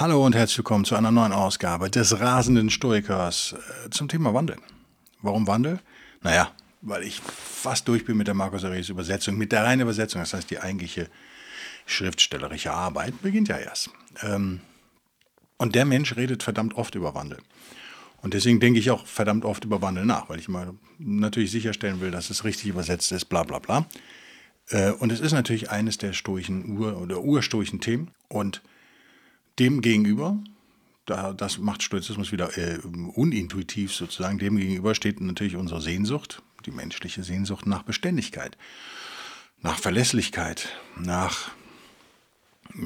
Hallo und herzlich willkommen zu einer neuen Ausgabe des rasenden Stoikers äh, zum Thema Wandel. Warum Wandel? Naja, weil ich fast durch bin mit der Markus Aurelius Übersetzung, mit der reinen Übersetzung. Das heißt, die eigentliche schriftstellerische Arbeit beginnt ja erst. Ähm, und der Mensch redet verdammt oft über Wandel. Und deswegen denke ich auch verdammt oft über Wandel nach, weil ich mal natürlich sicherstellen will, dass es richtig übersetzt ist, bla bla bla. Äh, und es ist natürlich eines der stoischen Ur- oder urstoischen Themen. Und Demgegenüber, da, das macht Stoizismus wieder äh, unintuitiv sozusagen, demgegenüber steht natürlich unsere Sehnsucht, die menschliche Sehnsucht nach Beständigkeit, nach Verlässlichkeit, nach,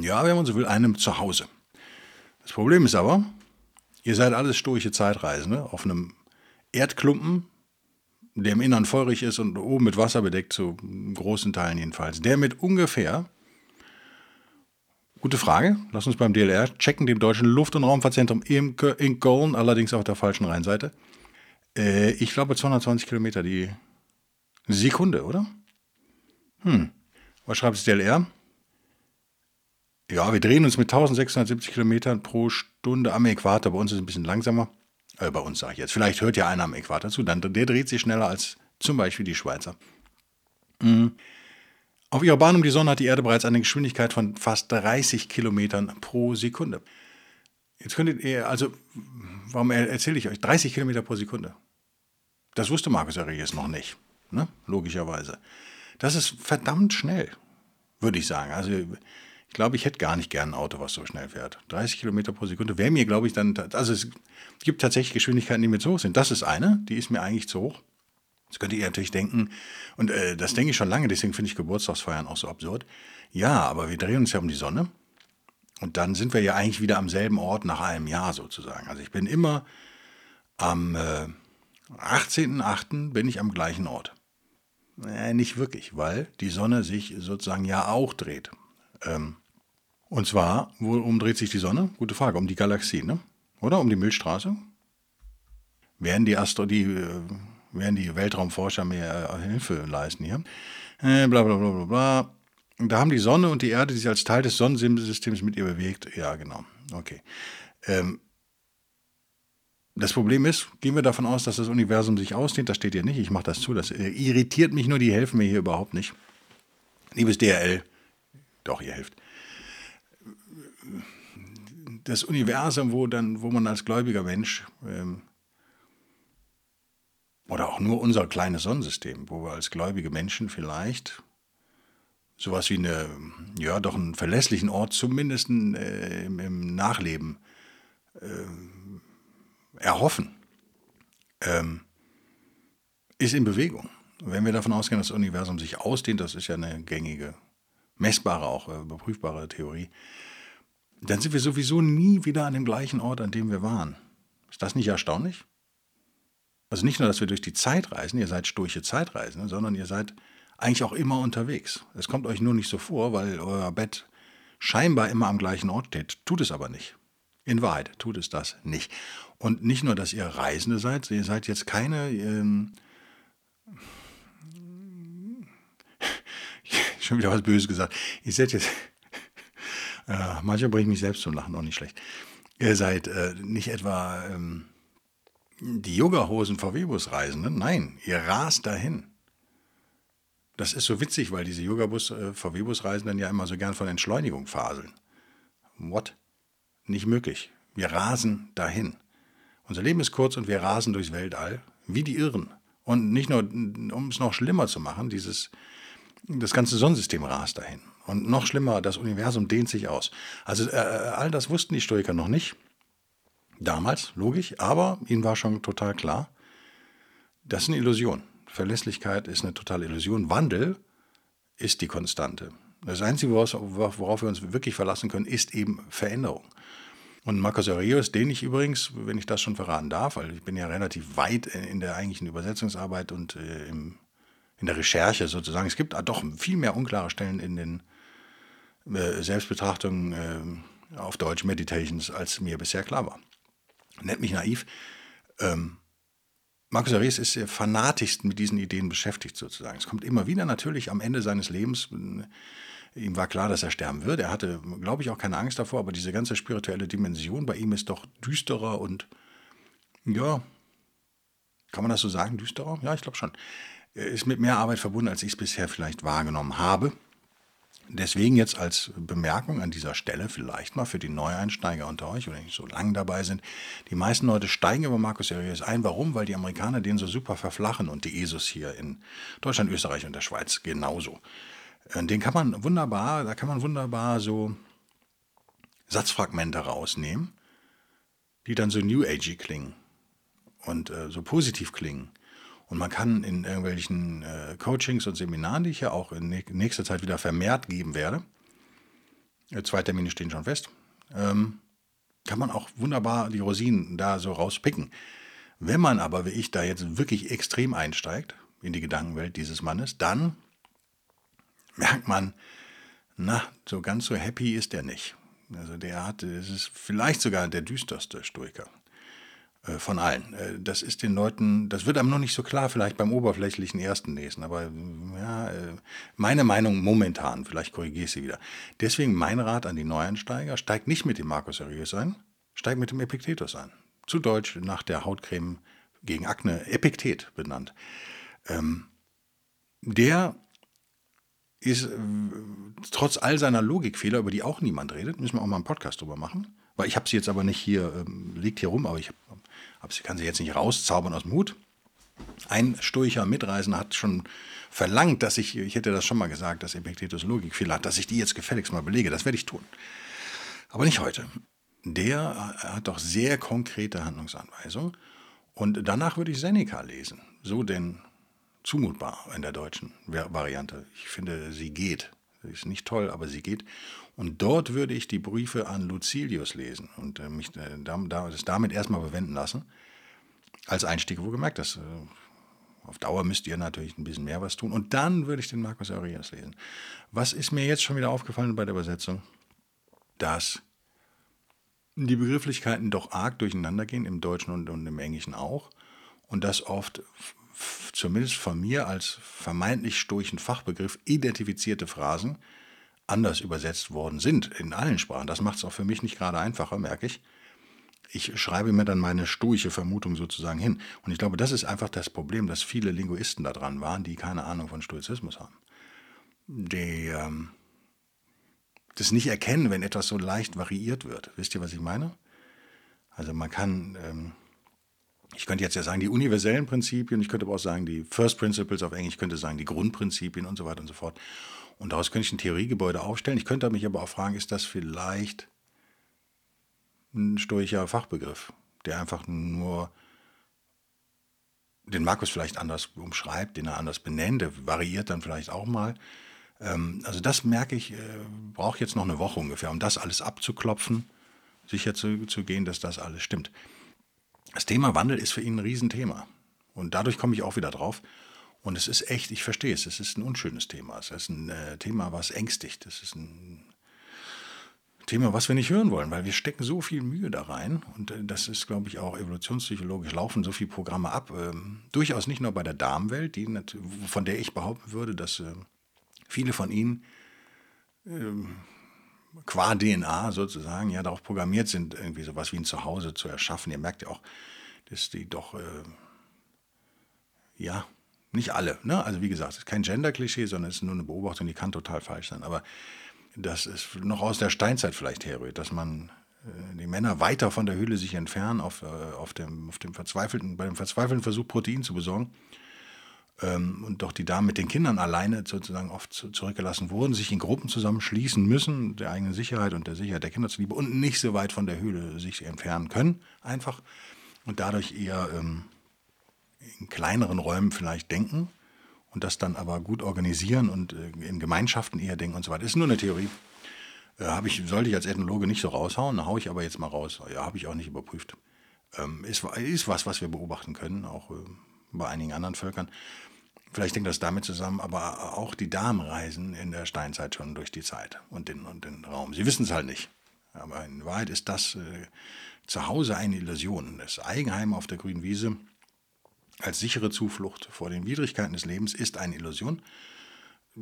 ja, wenn man so will, einem Zuhause. Das Problem ist aber, ihr seid alles stoische Zeitreisende auf einem Erdklumpen, der im Innern feurig ist und oben mit Wasser bedeckt, zu großen Teilen jedenfalls, der mit ungefähr Gute Frage. Lass uns beim DLR checken, dem Deutschen Luft- und Raumfahrtzentrum in Köln, allerdings auf der falschen Rheinseite. Äh, ich glaube 220 Kilometer die Sekunde, oder? Hm. Was schreibt das DLR? Ja, wir drehen uns mit 1670 Kilometern pro Stunde am Äquator. Bei uns ist es ein bisschen langsamer. Äh, bei uns sage ich jetzt. Vielleicht hört ja einer am Äquator zu. Dann, der dreht sich schneller als zum Beispiel die Schweizer. Mhm. Auf ihrer Bahn um die Sonne hat die Erde bereits eine Geschwindigkeit von fast 30 Kilometern pro Sekunde. Jetzt könntet ihr, also, warum erzähle ich euch? 30 Kilometer pro Sekunde. Das wusste Markus Aurelius noch nicht, ne? logischerweise. Das ist verdammt schnell, würde ich sagen. Also, ich glaube, ich hätte gar nicht gern ein Auto, was so schnell fährt. 30 Kilometer pro Sekunde wäre mir, glaube ich, dann, also es gibt tatsächlich Geschwindigkeiten, die mir zu hoch sind. Das ist eine, die ist mir eigentlich zu hoch. Jetzt könnt ihr natürlich denken, und äh, das denke ich schon lange, deswegen finde ich Geburtstagsfeiern auch so absurd. Ja, aber wir drehen uns ja um die Sonne. Und dann sind wir ja eigentlich wieder am selben Ort nach einem Jahr sozusagen. Also ich bin immer am äh, 18.08. bin ich am gleichen Ort. Äh, nicht wirklich, weil die Sonne sich sozusagen ja auch dreht. Ähm, und zwar, worum dreht sich die Sonne? Gute Frage, um die Galaxie, ne? Oder um die Milchstraße? Werden die Astro, die äh, werden die Weltraumforscher mehr äh, Hilfe leisten hier. Äh, bla bla bla bla bla. Da haben die Sonne und die Erde, sich als Teil des Sonnensystems mit ihr bewegt. Ja, genau. Okay. Ähm, das Problem ist, gehen wir davon aus, dass das Universum sich ausdehnt. Das steht hier nicht. Ich mache das zu. Das irritiert mich nur. Die helfen mir hier überhaupt nicht. Liebes DRL, doch, ihr helft. Das Universum, wo, dann, wo man als gläubiger Mensch ähm, oder auch nur unser kleines Sonnensystem, wo wir als gläubige Menschen vielleicht sowas wie eine, ja, doch einen verlässlichen Ort zumindest äh, im, im, Nachleben äh, erhoffen, ähm, ist in Bewegung. Wenn wir davon ausgehen, dass das Universum sich ausdehnt, das ist ja eine gängige, messbare, auch äh, überprüfbare Theorie, dann sind wir sowieso nie wieder an dem gleichen Ort, an dem wir waren. Ist das nicht erstaunlich? Also nicht nur, dass wir durch die Zeit reisen, ihr seid sturche Zeitreisende, sondern ihr seid eigentlich auch immer unterwegs. Es kommt euch nur nicht so vor, weil euer Bett scheinbar immer am gleichen Ort steht. Tut es aber nicht. In Wahrheit tut es das nicht. Und nicht nur, dass ihr Reisende seid, ihr seid jetzt keine... Ähm, schon wieder was Böses gesagt. Ihr seid jetzt... äh, manchmal bringe ich mich selbst zum Lachen, auch nicht schlecht. Ihr seid äh, nicht etwa... Ähm, die Yogahosen VW-Bus-Reisenden, nein, ihr rast dahin. Das ist so witzig, weil diese Yoga-VW-Bus-Reisenden ja immer so gern von Entschleunigung faseln. What? Nicht möglich. Wir rasen dahin. Unser Leben ist kurz und wir rasen durchs Weltall, wie die Irren. Und nicht nur, um es noch schlimmer zu machen, dieses, das ganze Sonnensystem rast dahin. Und noch schlimmer, das Universum dehnt sich aus. Also äh, all das wussten die Stoiker noch nicht. Damals, logisch, aber ihnen war schon total klar, das ist eine Illusion. Verlässlichkeit ist eine totale Illusion. Wandel ist die Konstante. Das Einzige, worauf wir uns wirklich verlassen können, ist eben Veränderung. Und Marcos Aurelius, den ich übrigens, wenn ich das schon verraten darf, weil ich bin ja relativ weit in der eigentlichen Übersetzungsarbeit und äh, im, in der Recherche sozusagen. Es gibt doch viel mehr unklare Stellen in den äh, Selbstbetrachtungen äh, auf Deutsch Meditations, als mir bisher klar war. Nennt mich naiv. Ähm, Marcus Aurelius ist der fanatischsten mit diesen Ideen beschäftigt sozusagen. Es kommt immer wieder natürlich am Ende seines Lebens. Ihm war klar, dass er sterben wird. Er hatte, glaube ich, auch keine Angst davor, aber diese ganze spirituelle Dimension bei ihm ist doch düsterer und, ja, kann man das so sagen, düsterer? Ja, ich glaube schon. Ist mit mehr Arbeit verbunden, als ich es bisher vielleicht wahrgenommen habe. Deswegen jetzt als Bemerkung an dieser Stelle vielleicht mal für die Neueinsteiger unter euch oder die so lange dabei sind. Die meisten Leute steigen über Markus Aurelius ein. Warum? Weil die Amerikaner den so super verflachen und die ESUS hier in Deutschland, Österreich und der Schweiz genauso. Äh, den kann man wunderbar, da kann man wunderbar so Satzfragmente rausnehmen, die dann so New Agey klingen und äh, so positiv klingen. Und man kann in irgendwelchen äh, Coachings und Seminaren, die ich ja auch in nächster Zeit wieder vermehrt geben werde, äh, zwei Termine stehen schon fest, ähm, kann man auch wunderbar die Rosinen da so rauspicken. Wenn man aber, wie ich, da jetzt wirklich extrem einsteigt in die Gedankenwelt dieses Mannes, dann merkt man, na, so ganz so happy ist er nicht. Also der hat, es ist vielleicht sogar der düsterste Stoiker. Äh, von allen. Äh, das ist den Leuten, das wird einem noch nicht so klar, vielleicht beim oberflächlichen ersten Lesen, aber ja, äh, meine Meinung momentan, vielleicht korrigiere ich sie wieder. Deswegen mein Rat an die Neueinsteiger, steigt nicht mit dem Markus Aurelius ein, steigt mit dem Epiktetus ein. Zu Deutsch nach der Hautcreme gegen Akne, Epiktet benannt. Ähm, der ist trotz all seiner Logikfehler, über die auch niemand redet, müssen wir auch mal einen Podcast drüber machen, weil ich habe sie jetzt aber nicht hier, ähm, liegt hier rum, aber ich hab, kann sie jetzt nicht rauszaubern aus dem Hut. Ein stoischer Mitreisender hat schon verlangt, dass ich, ich hätte das schon mal gesagt, dass Epiktetus Logikfehler hat, dass ich die jetzt gefälligst mal belege. Das werde ich tun. Aber nicht heute. Der hat doch sehr konkrete Handlungsanweisungen. Und danach würde ich Seneca lesen. So denn zumutbar in der deutschen Variante. Ich finde, sie geht. Ist nicht toll, aber sie geht. Und dort würde ich die Briefe an Lucilius lesen und äh, mich äh, das damit erstmal bewenden lassen. Als Einstieg, wo gemerkt, dass äh, auf Dauer müsst ihr natürlich ein bisschen mehr was tun. Und dann würde ich den Markus Aurelius lesen. Was ist mir jetzt schon wieder aufgefallen bei der Übersetzung? Dass die Begrifflichkeiten doch arg durcheinander gehen, im Deutschen und, und im Englischen auch. Und dass oft, zumindest von mir als vermeintlich stoischen Fachbegriff, identifizierte Phrasen anders übersetzt worden sind in allen Sprachen. Das macht es auch für mich nicht gerade einfacher, merke ich. Ich schreibe mir dann meine stoische Vermutung sozusagen hin. Und ich glaube, das ist einfach das Problem, dass viele Linguisten da dran waren, die keine Ahnung von Stoizismus haben. Die ähm, das nicht erkennen, wenn etwas so leicht variiert wird. Wisst ihr, was ich meine? Also man kann, ähm, ich könnte jetzt ja sagen, die universellen Prinzipien, ich könnte aber auch sagen, die First Principles auf Englisch, ich könnte sagen, die Grundprinzipien und so weiter und so fort. Und daraus könnte ich ein Theoriegebäude aufstellen. Ich könnte mich aber auch fragen, ist das vielleicht ein stoischer Fachbegriff, der einfach nur den Markus vielleicht anders umschreibt, den er anders benennt, der variiert dann vielleicht auch mal. Ähm, also das merke ich, äh, braucht jetzt noch eine Woche ungefähr, um das alles abzuklopfen, sicher zu, zu gehen, dass das alles stimmt. Das Thema Wandel ist für ihn ein Riesenthema. Und dadurch komme ich auch wieder drauf. Und es ist echt, ich verstehe es, es ist ein unschönes Thema. Es ist ein äh, Thema, was ängstigt. Es ist ein Thema, was wir nicht hören wollen, weil wir stecken so viel Mühe da rein. Und äh, das ist, glaube ich, auch evolutionspsychologisch laufen so viele Programme ab. Ähm, durchaus nicht nur bei der Darmwelt, die, von der ich behaupten würde, dass äh, viele von ihnen ähm, qua DNA sozusagen ja darauf programmiert sind, irgendwie sowas wie ein Zuhause zu erschaffen. Ihr merkt ja auch, dass die doch, äh, ja, nicht alle, ne? Also wie gesagt, es ist kein Gender-Klischee, sondern es ist nur eine Beobachtung, die kann total falsch sein. Aber das ist noch aus der Steinzeit vielleicht herrührt, dass man äh, die Männer weiter von der Höhle sich entfernen, auf, äh, auf, dem, auf dem verzweifelten, bei dem verzweifelten Versuch, Protein zu besorgen. Ähm, und doch die Damen mit den Kindern alleine sozusagen oft zurückgelassen wurden, sich in Gruppen zusammenschließen müssen, der eigenen Sicherheit und der Sicherheit der Kinder zuliebe und nicht so weit von der Höhle sich entfernen können, einfach. Und dadurch eher ähm, in kleineren Räumen vielleicht denken und das dann aber gut organisieren und äh, in Gemeinschaften eher denken und so weiter. Ist nur eine Theorie. Äh, habe ich, sollte ich als Ethnologe nicht so raushauen, haue ich aber jetzt mal raus. Ja, habe ich auch nicht überprüft. Ähm, ist, ist was, was wir beobachten können, auch äh, bei einigen anderen Völkern. Vielleicht hängt das damit zusammen, aber auch die Damen reisen in der Steinzeit schon durch die Zeit und den, und den Raum. Sie wissen es halt nicht. Aber in Wahrheit ist das äh, zu Hause eine Illusion. Das Eigenheim auf der grünen Wiese als sichere Zuflucht vor den Widrigkeiten des Lebens ist eine Illusion.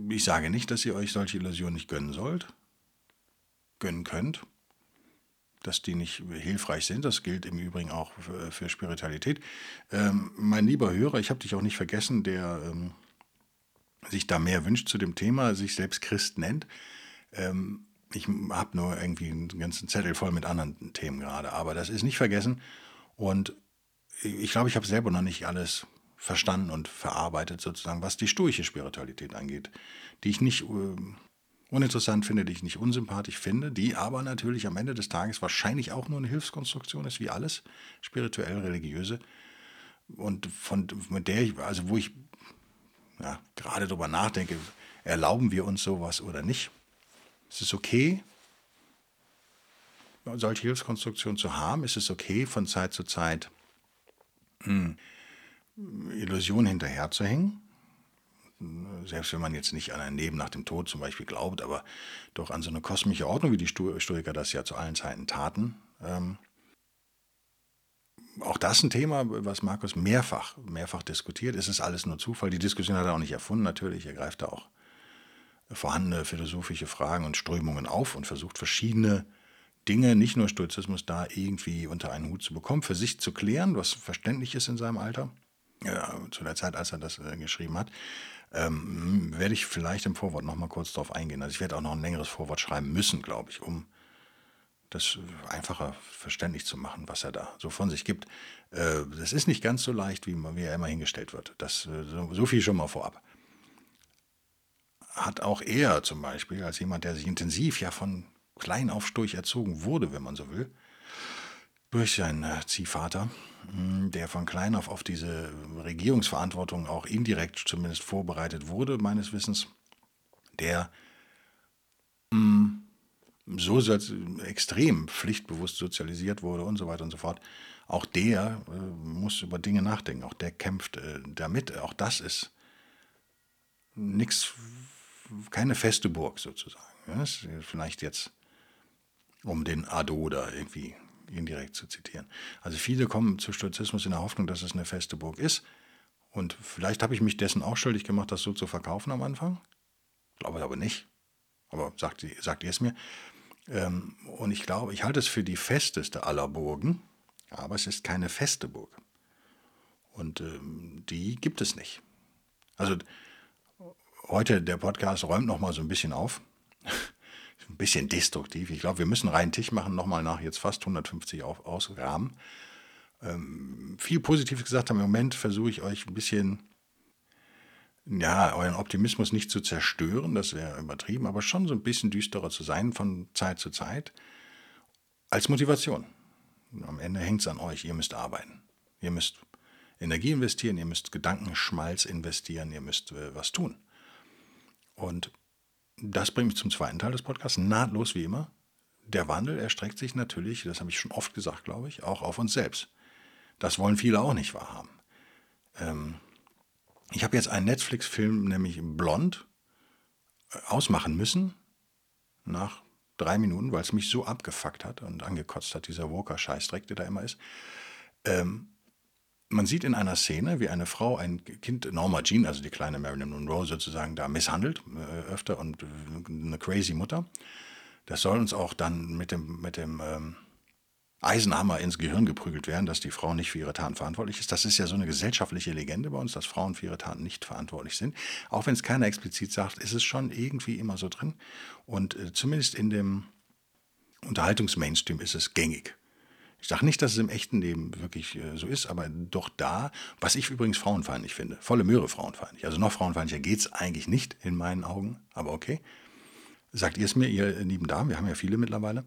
Ich sage nicht, dass ihr euch solche Illusionen nicht gönnen sollt, gönnen könnt, dass die nicht hilfreich sind. Das gilt im Übrigen auch für, für Spiritualität. Ähm, mein lieber Hörer, ich habe dich auch nicht vergessen, der ähm, sich da mehr wünscht zu dem Thema, sich selbst Christ nennt. Ähm, ich habe nur irgendwie einen ganzen Zettel voll mit anderen Themen gerade, aber das ist nicht vergessen. Und ich glaube, ich habe selber noch nicht alles verstanden und verarbeitet, sozusagen, was die stoische Spiritualität angeht, die ich nicht äh, uninteressant finde, die ich nicht unsympathisch finde, die aber natürlich am Ende des Tages wahrscheinlich auch nur eine Hilfskonstruktion ist, wie alles spirituell religiöse und von mit der ich, also wo ich ja, gerade darüber nachdenke, erlauben wir uns sowas oder nicht? Ist es okay, solche Hilfskonstruktionen zu haben? Ist es okay, von Zeit zu Zeit hm, Illusionen hinterherzuhängen? Selbst wenn man jetzt nicht an ein Leben nach dem Tod zum Beispiel glaubt, aber doch an so eine kosmische Ordnung, wie die Stoiker das ja zu allen Zeiten taten. Ähm, auch das ein Thema, was Markus mehrfach, mehrfach diskutiert. Es ist alles nur Zufall. Die Diskussion hat er auch nicht erfunden, natürlich. Er greift da auch vorhandene philosophische Fragen und Strömungen auf und versucht verschiedene Dinge, nicht nur Stoizismus, da irgendwie unter einen Hut zu bekommen, für sich zu klären, was verständlich ist in seinem Alter, ja, zu der Zeit, als er das äh, geschrieben hat, ähm, werde ich vielleicht im Vorwort noch mal kurz darauf eingehen. Also ich werde auch noch ein längeres Vorwort schreiben müssen, glaube ich, um das einfacher verständlich zu machen, was er da so von sich gibt. Äh, das ist nicht ganz so leicht, wie, wie er immer hingestellt wird. Das, äh, so, so viel schon mal vorab hat auch er zum Beispiel, als jemand, der sich intensiv ja von klein auf Sturch erzogen wurde, wenn man so will, durch seinen äh, Ziehvater, hm, der von klein auf auf diese Regierungsverantwortung auch indirekt zumindest vorbereitet wurde, meines Wissens, der hm, so extrem pflichtbewusst sozialisiert wurde und so weiter und so fort, auch der äh, muss über Dinge nachdenken, auch der kämpft äh, damit. Auch das ist nichts keine feste Burg sozusagen. Ja, vielleicht jetzt, um den Ado da irgendwie indirekt zu zitieren. Also viele kommen zu Stoizismus in der Hoffnung, dass es eine feste Burg ist. Und vielleicht habe ich mich dessen auch schuldig gemacht, das so zu verkaufen am Anfang. Glaube aber nicht. Aber sagt, sagt ihr es mir. Ähm, und ich glaube, ich halte es für die festeste aller Burgen, aber es ist keine feste Burg. Und ähm, die gibt es nicht. Also heute der Podcast räumt noch mal so ein bisschen auf. Ein bisschen destruktiv. Ich glaube, wir müssen reinen Tisch machen, nochmal nach jetzt fast 150 auf, ausrahmen. Ähm, viel Positives gesagt haben. Im Moment versuche ich euch ein bisschen, ja, euren Optimismus nicht zu zerstören, das wäre übertrieben, aber schon so ein bisschen düsterer zu sein von Zeit zu Zeit. Als Motivation. Am Ende hängt es an euch. Ihr müsst arbeiten. Ihr müsst Energie investieren, ihr müsst Gedankenschmalz investieren, ihr müsst äh, was tun. Und das bringt mich zum zweiten Teil des Podcasts, nahtlos wie immer. Der Wandel erstreckt sich natürlich, das habe ich schon oft gesagt, glaube ich, auch auf uns selbst. Das wollen viele auch nicht wahrhaben. Ähm, ich habe jetzt einen Netflix-Film, nämlich Blond, äh, ausmachen müssen, nach drei Minuten, weil es mich so abgefuckt hat und angekotzt hat, dieser Walker-Scheißdreck, der da immer ist. Ähm, man sieht in einer Szene, wie eine Frau ein Kind, Norma Jean, also die kleine Marilyn Monroe sozusagen, da misshandelt äh, öfter und äh, eine crazy Mutter. Das soll uns auch dann mit dem, mit dem ähm, Eisenhammer ins Gehirn geprügelt werden, dass die Frau nicht für ihre Taten verantwortlich ist. Das ist ja so eine gesellschaftliche Legende bei uns, dass Frauen für ihre Taten nicht verantwortlich sind. Auch wenn es keiner explizit sagt, ist es schon irgendwie immer so drin. Und äh, zumindest in dem Unterhaltungsmainstream ist es gängig. Ich sage nicht, dass es im echten Leben wirklich äh, so ist, aber doch da, was ich übrigens frauenfeindlich finde, volle Möhre frauenfeindlich. Also noch frauenfeindlicher geht es eigentlich nicht in meinen Augen, aber okay. Sagt ihr es mir, ihr lieben Damen, wir haben ja viele mittlerweile.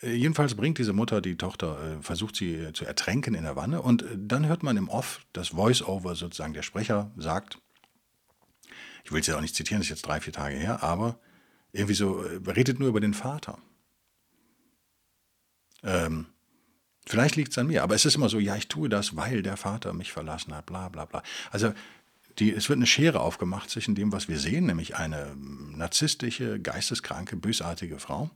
Äh, jedenfalls bringt diese Mutter die Tochter, äh, versucht sie äh, zu ertränken in der Wanne und äh, dann hört man im Off, das Voice-Over sozusagen, der Sprecher sagt, ich will es ja auch nicht zitieren, das ist jetzt drei, vier Tage her, aber irgendwie so, äh, redet nur über den Vater. Ähm, vielleicht liegt es an mir, aber es ist immer so, ja, ich tue das, weil der Vater mich verlassen hat, bla bla bla. Also die, es wird eine Schere aufgemacht zwischen dem, was wir sehen, nämlich eine narzisstische, geisteskranke, bösartige Frau.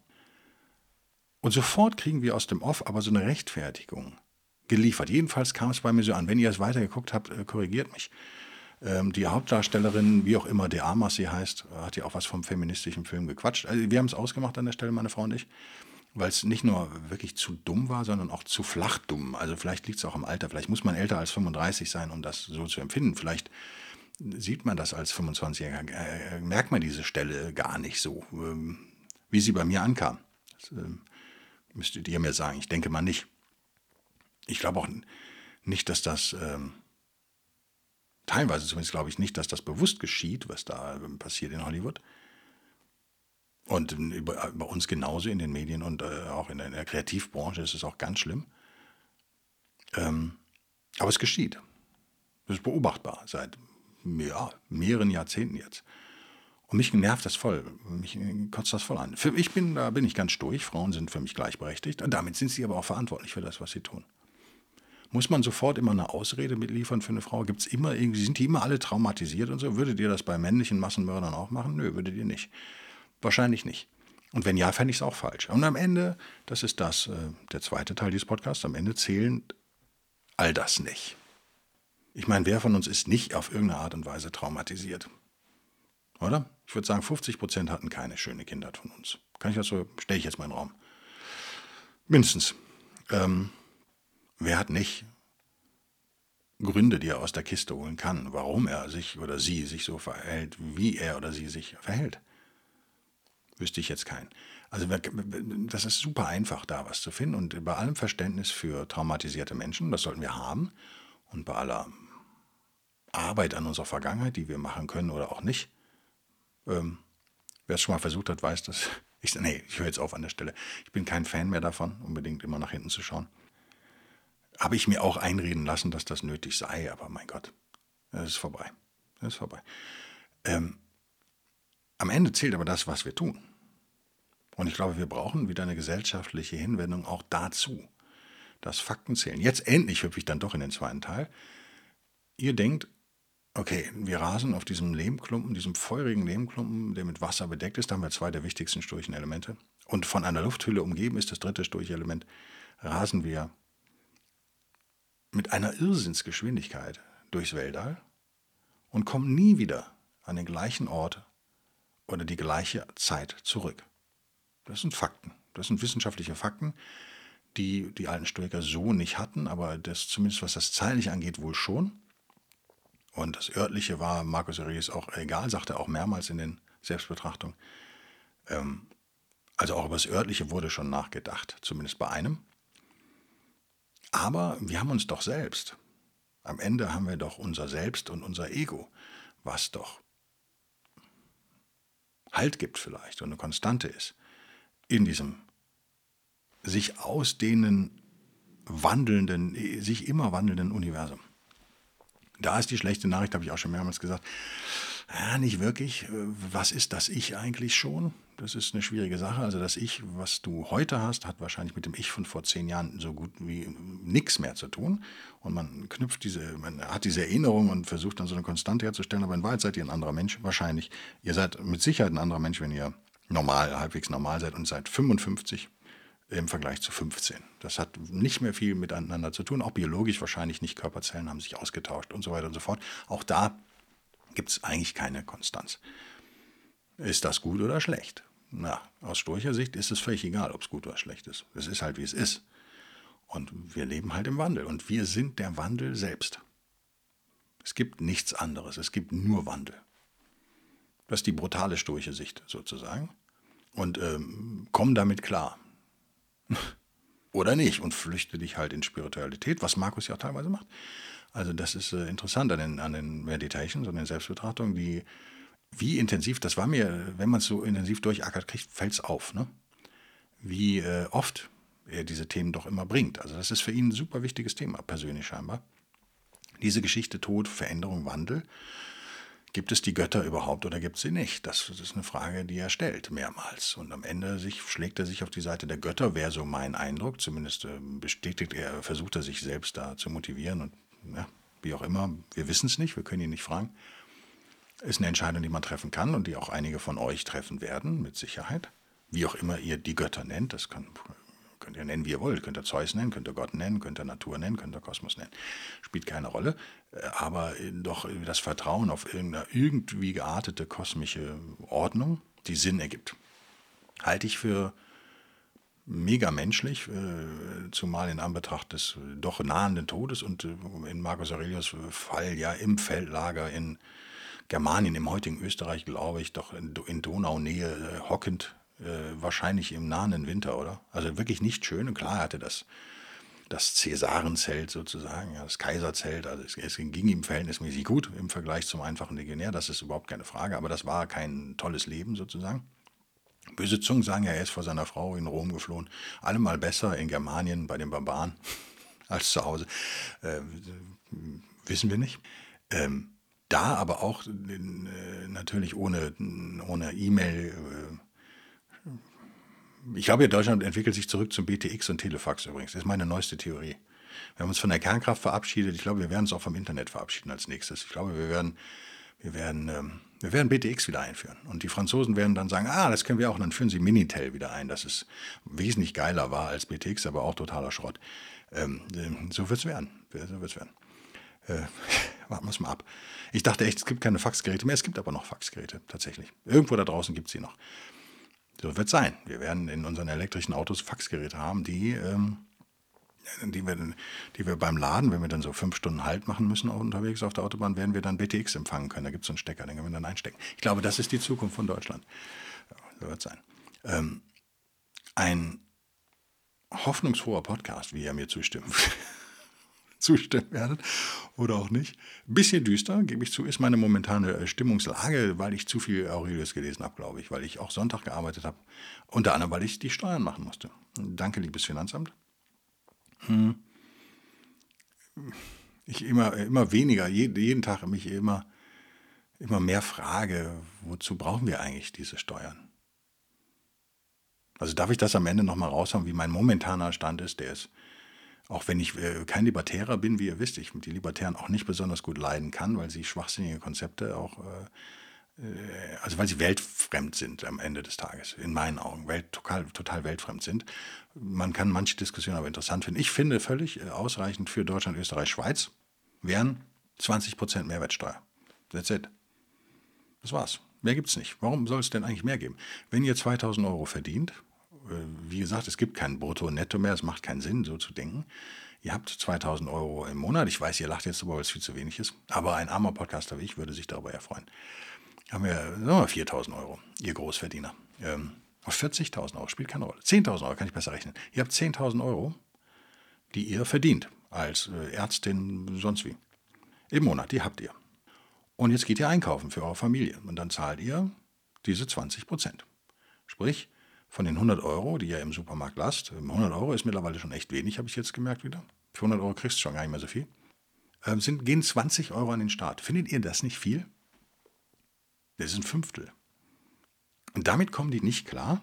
Und sofort kriegen wir aus dem Off aber so eine Rechtfertigung geliefert. Jedenfalls kam es bei mir so an. Wenn ihr es weitergeguckt habt, äh, korrigiert mich. Ähm, die Hauptdarstellerin, wie auch immer De Armas sie heißt, hat ja auch was vom feministischen Film gequatscht. Also wir haben es ausgemacht an der Stelle, meine Frau und ich, weil es nicht nur wirklich zu dumm war, sondern auch zu flach dumm. Also vielleicht liegt es auch im Alter. Vielleicht muss man älter als 35 sein, um das so zu empfinden. Vielleicht sieht man das als 25-Jähriger, äh, merkt man diese Stelle gar nicht so, ähm, wie sie bei mir ankam. Das ähm, müsstet ihr mir sagen. Ich denke mal nicht. Ich glaube auch nicht, dass das, ähm, teilweise zumindest glaube ich nicht, dass das bewusst geschieht, was da ähm, passiert in Hollywood. Und bei uns genauso in den Medien und äh, auch in der, Kreativbranche ist es auch ganz schlimm. Ähm, aber es geschieht. Es ist beobachtbar seit ja, mehreren Jahrzehnten jetzt. Und mich nervt das voll. Mich kotzt das voll an. Für, ich bin, da bin ich ganz durch. Frauen sind für mich gleichberechtigt. Und damit sind sie aber auch verantwortlich für das, was sie tun. Muss man sofort immer eine Ausrede mitliefern für eine Frau? Gibt es immer irgendwie, sind die immer alle traumatisiert und so? Würdet ihr das bei männlichen Massenmördern auch machen? Nö, würdet ihr nicht. Wahrscheinlich nicht. Und wenn ja, fände ich es auch falsch. Und am Ende, das ist das, äh, der zweite Teil dieses Podcasts, am Ende zählen all das nicht. Ich meine, wer von uns ist nicht auf irgendeine Art und Weise traumatisiert? Oder? Ich würde sagen, 50 Prozent hatten keine schöne Kindheit von uns. Kann ich das so, stelle ich jetzt mal in den Raum. Mindestens. Ähm, Wer hat nicht Gründe, die er aus der Kiste holen kann, warum er sich oder sie sich so verhält, wie er oder sie sich verhält? Wüsste ich jetzt keinen. Also das ist super einfach, da was zu finden. Und bei allem Verständnis für traumatisierte Menschen, das sollten wir haben, und bei aller Arbeit an unserer Vergangenheit, die wir machen können oder auch nicht, ähm, wer es schon mal versucht hat, weiß das. Ich, nee, ich höre jetzt auf an der Stelle. Ich bin kein Fan mehr davon, unbedingt immer nach hinten zu schauen habe ich mir auch einreden lassen, dass das nötig sei, aber mein Gott, das ist vorbei. Das ist vorbei. Ähm, am Ende zählt aber das, was wir tun. Und ich glaube, wir brauchen wieder eine gesellschaftliche Hinwendung auch dazu, dass Fakten zählen. Jetzt endlich hüpfe ich dann doch in den zweiten Teil. Ihr denkt, okay, wir rasen auf diesem Lehmklumpen, diesem feurigen Lehmklumpen, der mit Wasser bedeckt ist. Da haben wir zwei der wichtigsten Sturchenelemente. Und von einer Lufthülle umgeben ist das dritte Sturchelement. Rasen wir mit einer Irrsinnsgeschwindigkeit durchs Weltall und kommen nie wieder an den gleichen Ort oder die gleiche Zeit zurück. Das sind Fakten. Das sind wissenschaftliche Fakten, die die alten Stoiker so nicht hatten, aber das zumindest was das Zeitliche angeht wohl schon. Und das Örtliche war Markus Aurelius auch egal, sagte er auch mehrmals in den Selbstbetrachtungen. Ähm, also auch über das Örtliche wurde schon nachgedacht, zumindest bei einem. Aber wir haben uns doch selbst. Am Ende haben wir doch unser Selbst und unser Ego, was doch Halt gibt vielleicht und eine Konstante ist in diesem sich ausdehnen, wandelnden, sich immer wandelnden Universum. Da ist die schlechte Nachricht, habe ich auch schon mehrmals gesagt. Ja, nicht wirklich. Was ist das Ich eigentlich schon? Das ist eine schwierige Sache. Also das Ich, was du heute hast, hat wahrscheinlich mit dem Ich von vor zehn Jahren so gut wie nichts mehr zu tun. Und man knüpft diese, man hat diese Erinnerung und versucht dann so eine Konstante herzustellen. Aber in Wahrheit seid ihr ein anderer Mensch, wahrscheinlich. Ihr seid mit Sicherheit ein anderer Mensch, wenn ihr normal, halbwegs normal seid und seid 55 im Vergleich zu 15. Das hat nicht mehr viel miteinander zu tun, auch biologisch wahrscheinlich nicht. Körperzellen haben sich ausgetauscht und so weiter und so fort. Auch da gibt es eigentlich keine Konstanz. Ist das gut oder schlecht? Na, aus Storcher Sicht ist es völlig egal, ob es gut oder schlecht ist. Es ist halt, wie es ist. Und wir leben halt im Wandel. Und wir sind der Wandel selbst. Es gibt nichts anderes. Es gibt nur Wandel. Das ist die brutale stoische Sicht sozusagen. Und ähm, komm damit klar. Oder nicht und flüchte dich halt in Spiritualität, was Markus ja auch teilweise macht. Also das ist äh, interessant an den, an den Meditations, an den Selbstbetrachtungen, die, wie intensiv, das war mir, wenn man es so intensiv durchackert kriegt, fällt es auf, ne? wie äh, oft er diese Themen doch immer bringt. Also das ist für ihn ein super wichtiges Thema, persönlich scheinbar. Diese Geschichte Tod, Veränderung, Wandel, Gibt es die Götter überhaupt oder gibt es sie nicht? Das ist eine Frage, die er stellt, mehrmals. Und am Ende sich, schlägt er sich auf die Seite der Götter, wäre so mein Eindruck. Zumindest äh, bestätigt er, versucht er sich selbst da zu motivieren und ja, wie auch immer. Wir wissen es nicht, wir können ihn nicht fragen. Ist eine Entscheidung, die man treffen kann und die auch einige von euch treffen werden, mit Sicherheit. Wie auch immer ihr die Götter nennt, das kann Könnt ihr nennen, wie ihr wollt. Könnt ihr Zeus nennen, könnt ihr Gott nennen, könnt ihr Natur nennen, könnt ihr Kosmos nennen. Spielt keine Rolle. Äh, aber doch das Vertrauen auf irgendeine irgendwie geartete kosmische Ordnung, die Sinn ergibt, halte ich für mega menschlich, äh, zumal in Anbetracht des doch nahenden Todes und äh, in Marcus Aurelius Fall ja im Feldlager in Germanien, im heutigen Österreich, glaube ich, doch in Donaunähe hockend äh, wahrscheinlich im nahen Winter, oder? Also wirklich nicht schön. Und klar hatte das das Cäsarenzelt sozusagen, ja, das Kaiserzelt. Also es, es, ging ihm verhältnismäßig gut im Vergleich zum einfachen Legionär, das ist überhaupt keine Frage, aber das war kein tolles Leben sozusagen. Böse Zungen sagen ja, er ist vor seiner Frau in Rom geflohen. Allemal besser in Germanien bei den Barbaren als zu Hause. Äh, wissen wir nicht. Ähm, da aber auch äh, natürlich ohne, ohne E-Mail. Äh, ich glaube, Deutschland entwickelt sich zurück zum BTX und Telefax übrigens. Das ist meine neueste Theorie. Wir haben uns von der Kernkraft verabschiedet. Ich glaube, wir werden uns auch vom Internet verabschieden als nächstes. Ich glaube, wir werden, wir werden, ähm, wir werden BTX wieder einführen. Und die Franzosen werden dann sagen, ah, das können wir auch. Und dann führen sie Minitel wieder ein, das ist wesentlich geiler war als BTX, aber auch totaler Schrott. Ähm, ähm so wird es werden. So wird's werden. Äh, warten wir es mal ab. Ich dachte echt, es gibt keine Faxgeräte mehr. Es gibt aber noch Faxgeräte, tatsächlich. Irgendwo da draußen gibt es sie noch. So wird es sein. Wir werden in unseren elektrischen Autos Faxgeräte haben, die, ähm, die, wir, die wir beim Laden, wenn wir dann so fünf Stunden Halt machen müssen unterwegs auf der Autobahn, werden wir dann BTX empfangen können. Da gibt es einen Stecker, den können wir dann einstecken. Ich glaube, das ist die Zukunft von Deutschland. So wird es sein. Ähm, ein hoffnungsfroher Podcast, wie er mir zustimmt. zustimmen werdet oder auch nicht. Ein bisschen düster, gebe ich zu, ist meine momentane äh, Stimmungslage, weil ich zu viel Aurelius gelesen habe, glaube ich, weil ich auch Sonntag gearbeitet habe. Unter anderem, weil ich die Steuern machen musste. Danke, liebes Finanzamt. Hm. Ich immer, immer weniger, jeden Tag mich immer, immer mehr frage, wozu brauchen wir eigentlich diese Steuern? Also darf ich das am Ende nochmal raushauen, wie mein momentaner Stand ist? Der ist auch wenn ich äh, kein Libertärer bin, wie ihr wisst, ich die Libertären auch nicht besonders gut leiden kann, weil sie schwachsinnige Konzepte auch, äh, äh, also weil sie weltfremd sind am Ende des Tages, in meinen Augen, Welt, total, total weltfremd sind. Man kann manche Diskussionen aber interessant finden. Ich finde völlig äh, ausreichend für Deutschland, Österreich, Schweiz wären 20% Mehrwertsteuer. That's it. Das war's. Mehr gibt es nicht. Warum soll es denn eigentlich mehr geben? Wenn ihr 2000 Euro verdient wie gesagt, es gibt kein Brutto netto mehr, es macht keinen Sinn, so zu denken. Ihr habt 2000 Euro im Monat. Ich weiß, ihr lacht jetzt darüber, weil es viel zu wenig ist. Aber ein armer Podcaster wie ich würde sich darüber erfreuen. Haben wir no, 4000 Euro, ihr Großverdiener. Ähm, 40.000 Euro spielt keine Rolle. 10.000 Euro kann ich besser rechnen. Ihr habt 10.000 Euro, die ihr verdient als äh, Ärztin, sonst wie. Im Monat, die habt ihr. Und jetzt geht ihr einkaufen für eure Familie. Und dann zahlt ihr diese 20 Prozent. Sprich, von den 100 Euro, die ihr im Supermarkt lasst, 100 Euro ist mittlerweile schon echt wenig, habe ich jetzt gemerkt wieder. Für 100 Euro kriegst du schon gar nicht mehr so viel. Ähm, sind, gehen 20 Euro an den Staat. Findet ihr das nicht viel? Das ist ein Fünftel. Und damit kommen die nicht klar?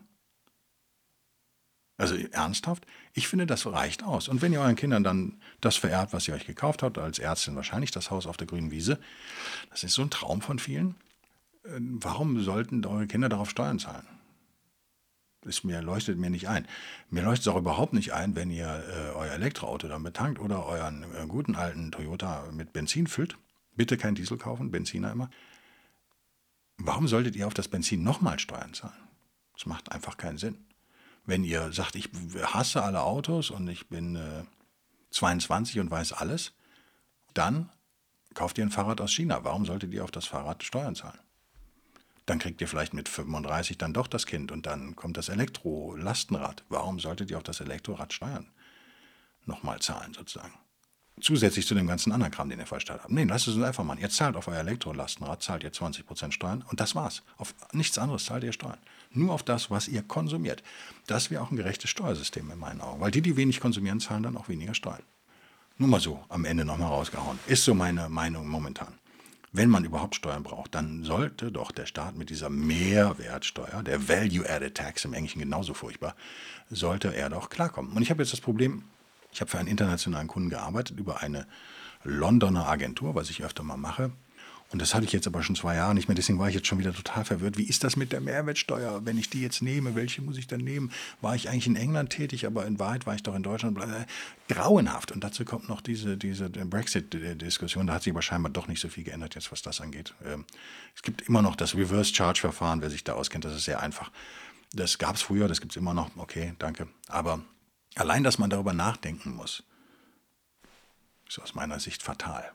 Also ernsthaft? Ich finde, das reicht aus. Und wenn ihr euren Kindern dann das verehrt, was ihr euch gekauft habt, als Ärztin wahrscheinlich das Haus auf der grünen Wiese, das ist so ein Traum von vielen. Ähm, warum sollten eure Kinder darauf Steuern zahlen? Ist mir, leuchtet mir nicht ein. Mir leuchtet es auch überhaupt nicht ein, wenn ihr äh, euer Elektroauto dann betankt oder euren äh, guten alten Toyota mit Benzin füllt. Bitte kein Diesel kaufen, Benziner immer. Warum solltet ihr auf das Benzin nochmal Steuern zahlen? Das macht einfach keinen Sinn. Wenn ihr sagt, ich hasse alle Autos und ich bin äh, 22 und weiß alles, dann kauft ihr ein Fahrrad aus China. Warum solltet ihr auf das Fahrrad Steuern zahlen? Dann kriegt ihr vielleicht mit 35 dann doch das Kind und dann kommt das Elektro-Lastenrad. Warum solltet ihr auf das Elektrorad steuern? Nochmal zahlen sozusagen. Zusätzlich zu dem ganzen anderen Kram, den ihr verstanden habt. Nee, lasst es uns einfach machen. Ihr zahlt auf euer Elektrolastenrad, zahlt ihr 20% Steuern und das war's. Auf nichts anderes zahlt ihr Steuern. Nur auf das, was ihr konsumiert. Das wäre auch ein gerechtes Steuersystem in meinen Augen. Weil die, die wenig konsumieren, zahlen dann auch weniger Steuern. Nur mal so, am Ende nochmal rausgehauen. Ist so meine Meinung momentan. Wenn man überhaupt Steuern braucht, dann sollte doch der Staat mit dieser Mehrwertsteuer, der Value-Added Tax im Englischen genauso furchtbar, sollte er doch klarkommen. Und ich habe jetzt das Problem, ich habe für einen internationalen Kunden gearbeitet über eine Londoner Agentur, was ich öfter mal mache. Und das hatte ich jetzt aber schon zwei Jahre nicht mehr, deswegen war ich jetzt schon wieder total verwirrt. Wie ist das mit der Mehrwertsteuer, wenn ich die jetzt nehme? Welche muss ich dann nehmen? War ich eigentlich in England tätig, aber in Wahrheit war ich doch in Deutschland. Grauenhaft. Und dazu kommt noch diese, diese Brexit-Diskussion. Da hat sich aber scheinbar doch nicht so viel geändert, jetzt was das angeht. Ähm, es gibt immer noch das Reverse-Charge-Verfahren, wer sich da auskennt, das ist sehr einfach. Das gab es früher, das gibt es immer noch. Okay, danke. Aber allein, dass man darüber nachdenken muss, ist aus meiner Sicht fatal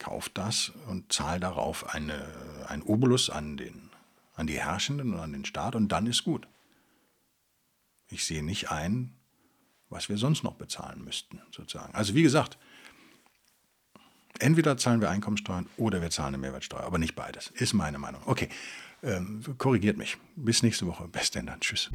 kauf das und zahl darauf eine, ein Obolus an, den, an die Herrschenden und an den Staat und dann ist gut. Ich sehe nicht ein, was wir sonst noch bezahlen müssten, sozusagen. Also wie gesagt, entweder zahlen wir Einkommensteuern oder wir zahlen eine Mehrwertsteuer, aber nicht beides, ist meine Meinung. Okay, ähm, korrigiert mich. Bis nächste Woche. Bis denn dann. Tschüss.